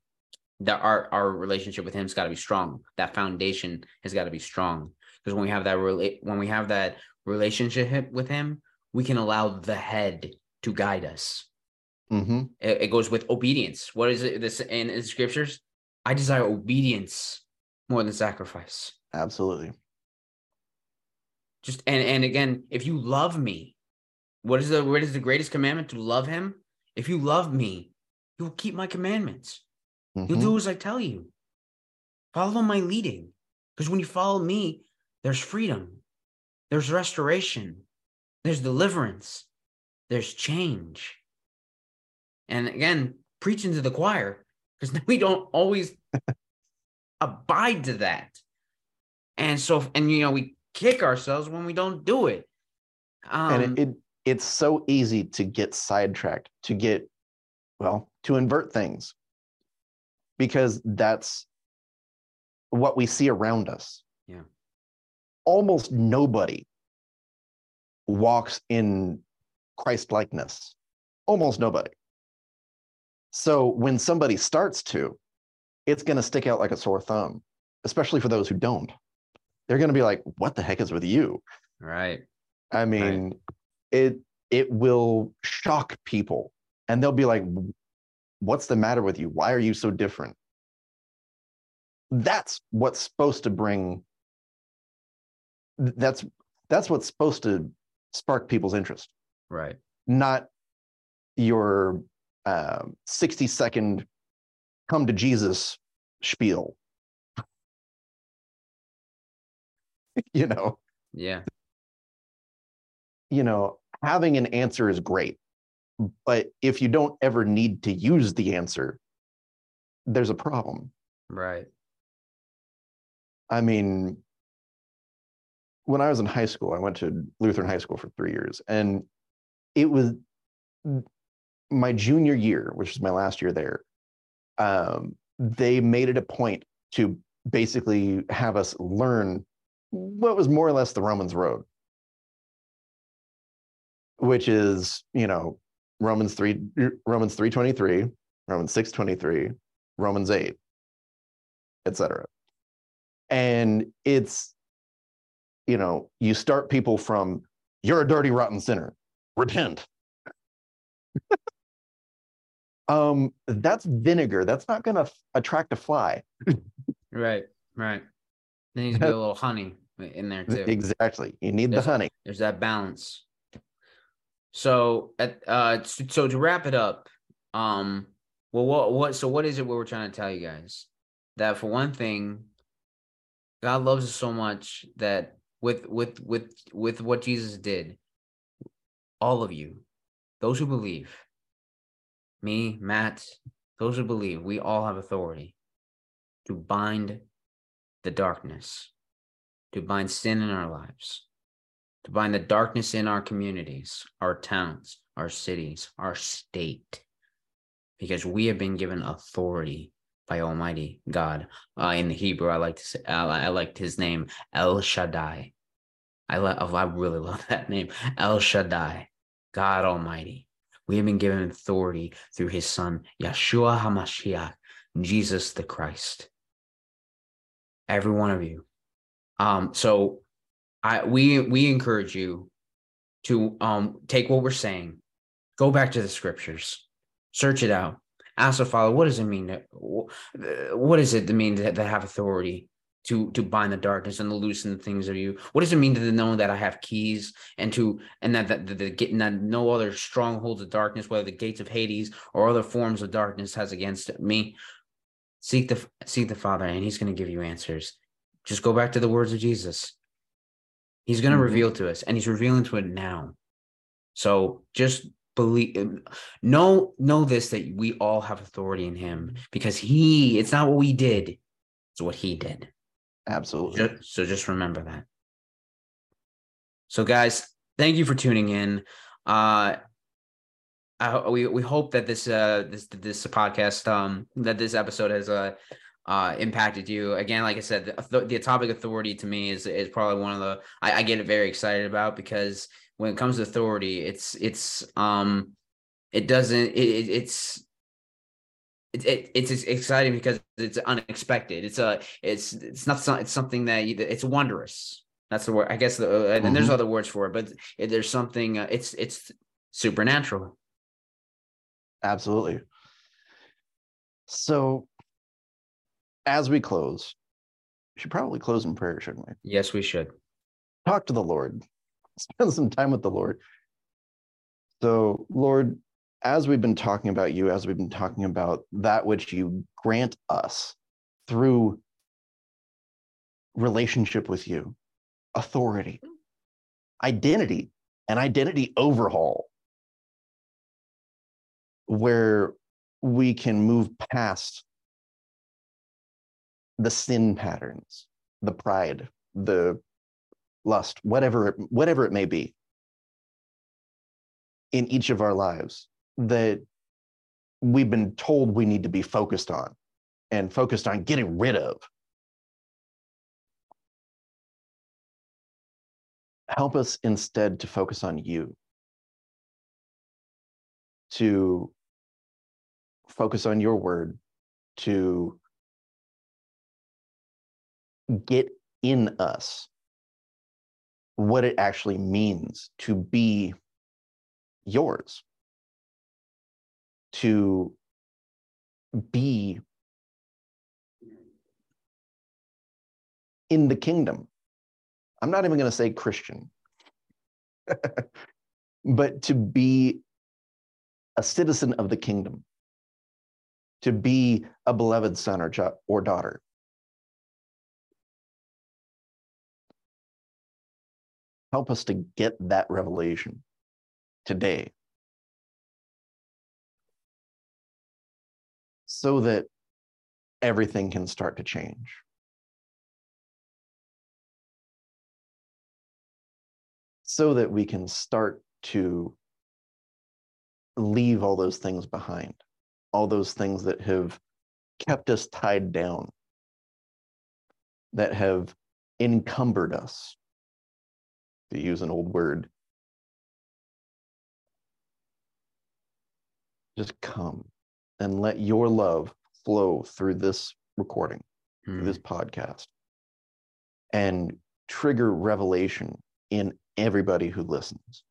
that our our relationship with him's got to be strong that foundation has got to be strong because when we have that rela- when we have that relationship with him we can allow the head to guide us Mhm. it, it goes with obedience. What is it this in, in scriptures? I desire obedience more than sacrifice. Absolutely. Just and and again, if you love me, what is the what is the greatest commandment? To love him. If you love me, you will keep my commandments. You'll Mhm. do as I tell you. Follow my leading. Because when you follow me, there's freedom, there's restoration, there's deliverance, there's change. And again, preaching to the choir, because we don't always abide to that. And so, and you know, we kick ourselves when we don't do it. Um, and it, it it's so easy to get sidetracked to get well to invert things because that's what we see around us Yeah. almost nobody walks in christ likeness almost nobody so when somebody starts to it's going to stick out like a sore thumb especially for those who don't they're going to be like what the heck is with you right. I mean, it it will shock people, and they'll be like, "What's the matter with you? Why are you so different?" That's what's supposed to bring. That's that's what's supposed to spark people's interest, Right. not your um, sixty second come to Jesus spiel. you know. Yeah. you know, having an answer is great. But if you don't ever need to use the answer, there's a problem. Right. I mean, when I was in high school, I went to Lutheran high school for three years, and it was my junior year, which is my last year there. um, they made it a point to basically have us learn what was more or less the Romans road, which is, you know, Romans 3 Romans 323, Romans 623, Romans 8, etc. And it's you know, you start people from you're a dirty rotten sinner. Repent. um that's vinegar. That's not going to attract a fly. right, right. There needs to be a little honey in there too. Exactly. You need there's, the honey. There's that balance. So at uh so to wrap it up, um well what what so what is it what we're trying to tell you guys? That for one thing, God loves us so much that with with with with what Jesus did, all of you, those who believe, me, Matt, those who believe, we all have authority to bind the darkness, to bind sin in our lives, to bind the darkness in our communities, our towns, our cities, our state, because we have been given authority by Almighty God. Uh, in the Hebrew, I like to say, I liked his name El Shaddai. I love, I really love that name, El Shaddai, God Almighty. We have been given authority through His Son, Yeshua Hamashiach, Jesus the Christ. Every one of you. Um, so I we we encourage you to um take what we're saying, go back to the scriptures, search it out, ask the Father, what does it mean? To, what does it mean to, to have authority to to bind the darkness and to loosen the things of you? What does it mean to know that I have keys and to and that that the, the that no other strongholds of darkness, whether the gates of Hades or other forms of darkness, has against me? Seek the seek the Father, and He's going to give you answers. Just go back to the words of Jesus. He's going to mm-hmm. reveal to us, and He's revealing to it now. So just believe know know this that we all have authority in him because he it's not what we did it's what he did absolutely so just remember that so guys thank you for tuning in uh I, we we hope that this uh this this podcast um that this episode has uh uh impacted you again like i said the, the topic authority to me is is probably one of the I, I get very excited about because when it comes to authority, it's it's um it doesn't it, it's it, it, it's exciting because it's unexpected. It's a it's it's not it's something that you, it's wondrous. That's the word. I guess the uh, and mm-hmm. there's other words for it, but it, there's something. Uh, it's it's supernatural. Absolutely. So, as we close, we should probably close in prayer, shouldn't we? Yes, we should. Talk to the Lord. spend some time with the Lord. So, Lord, as we've been talking about you, as we've been talking about that which you grant us through relationship with you, authority, identity, and identity overhaul, where we can move past the sin patterns, the pride, the lust, whatever it, whatever it may be in each of our lives that we've been told we need to be focused on and focused on getting rid of. Help us instead to focus on you, to focus on your word, to get in us what it actually means to be yours, to be in the kingdom. I'm not even going to say Christian, but to be a citizen of the kingdom, to be a beloved son or, or daughter. Help us to get that revelation today. So that everything can start to change. So that we can start to leave all those things behind, all those things that have kept us tied down, that have encumbered us, to use an old word. Just come and let your love flow through this recording, through Mm. this podcast, and trigger revelation in everybody who listens.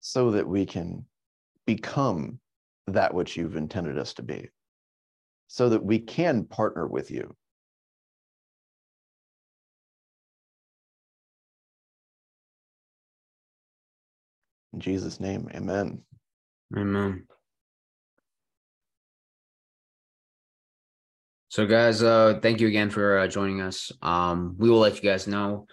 So that we can become that which you've intended us to be, so that we can partner with you. In Jesus' name, amen. Amen. So, guys, uh, thank you again for uh, joining us. Um, we will let you guys know.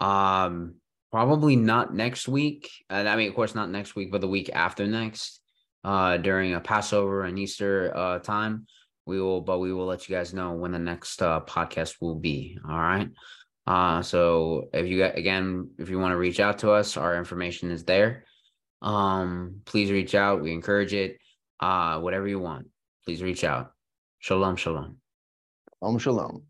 Um, probably not next week. Uh, I mean, of course, not next week, but the week after next. Uh, during a Passover and Easter uh time, we will, but we will let you guys know when the next uh podcast will be. All right. Uh, so if you got again, if you want to reach out to us, our information is there. Um, please reach out. We encourage it. Uh, whatever you want, please reach out. Shalom, shalom. Om Shalom.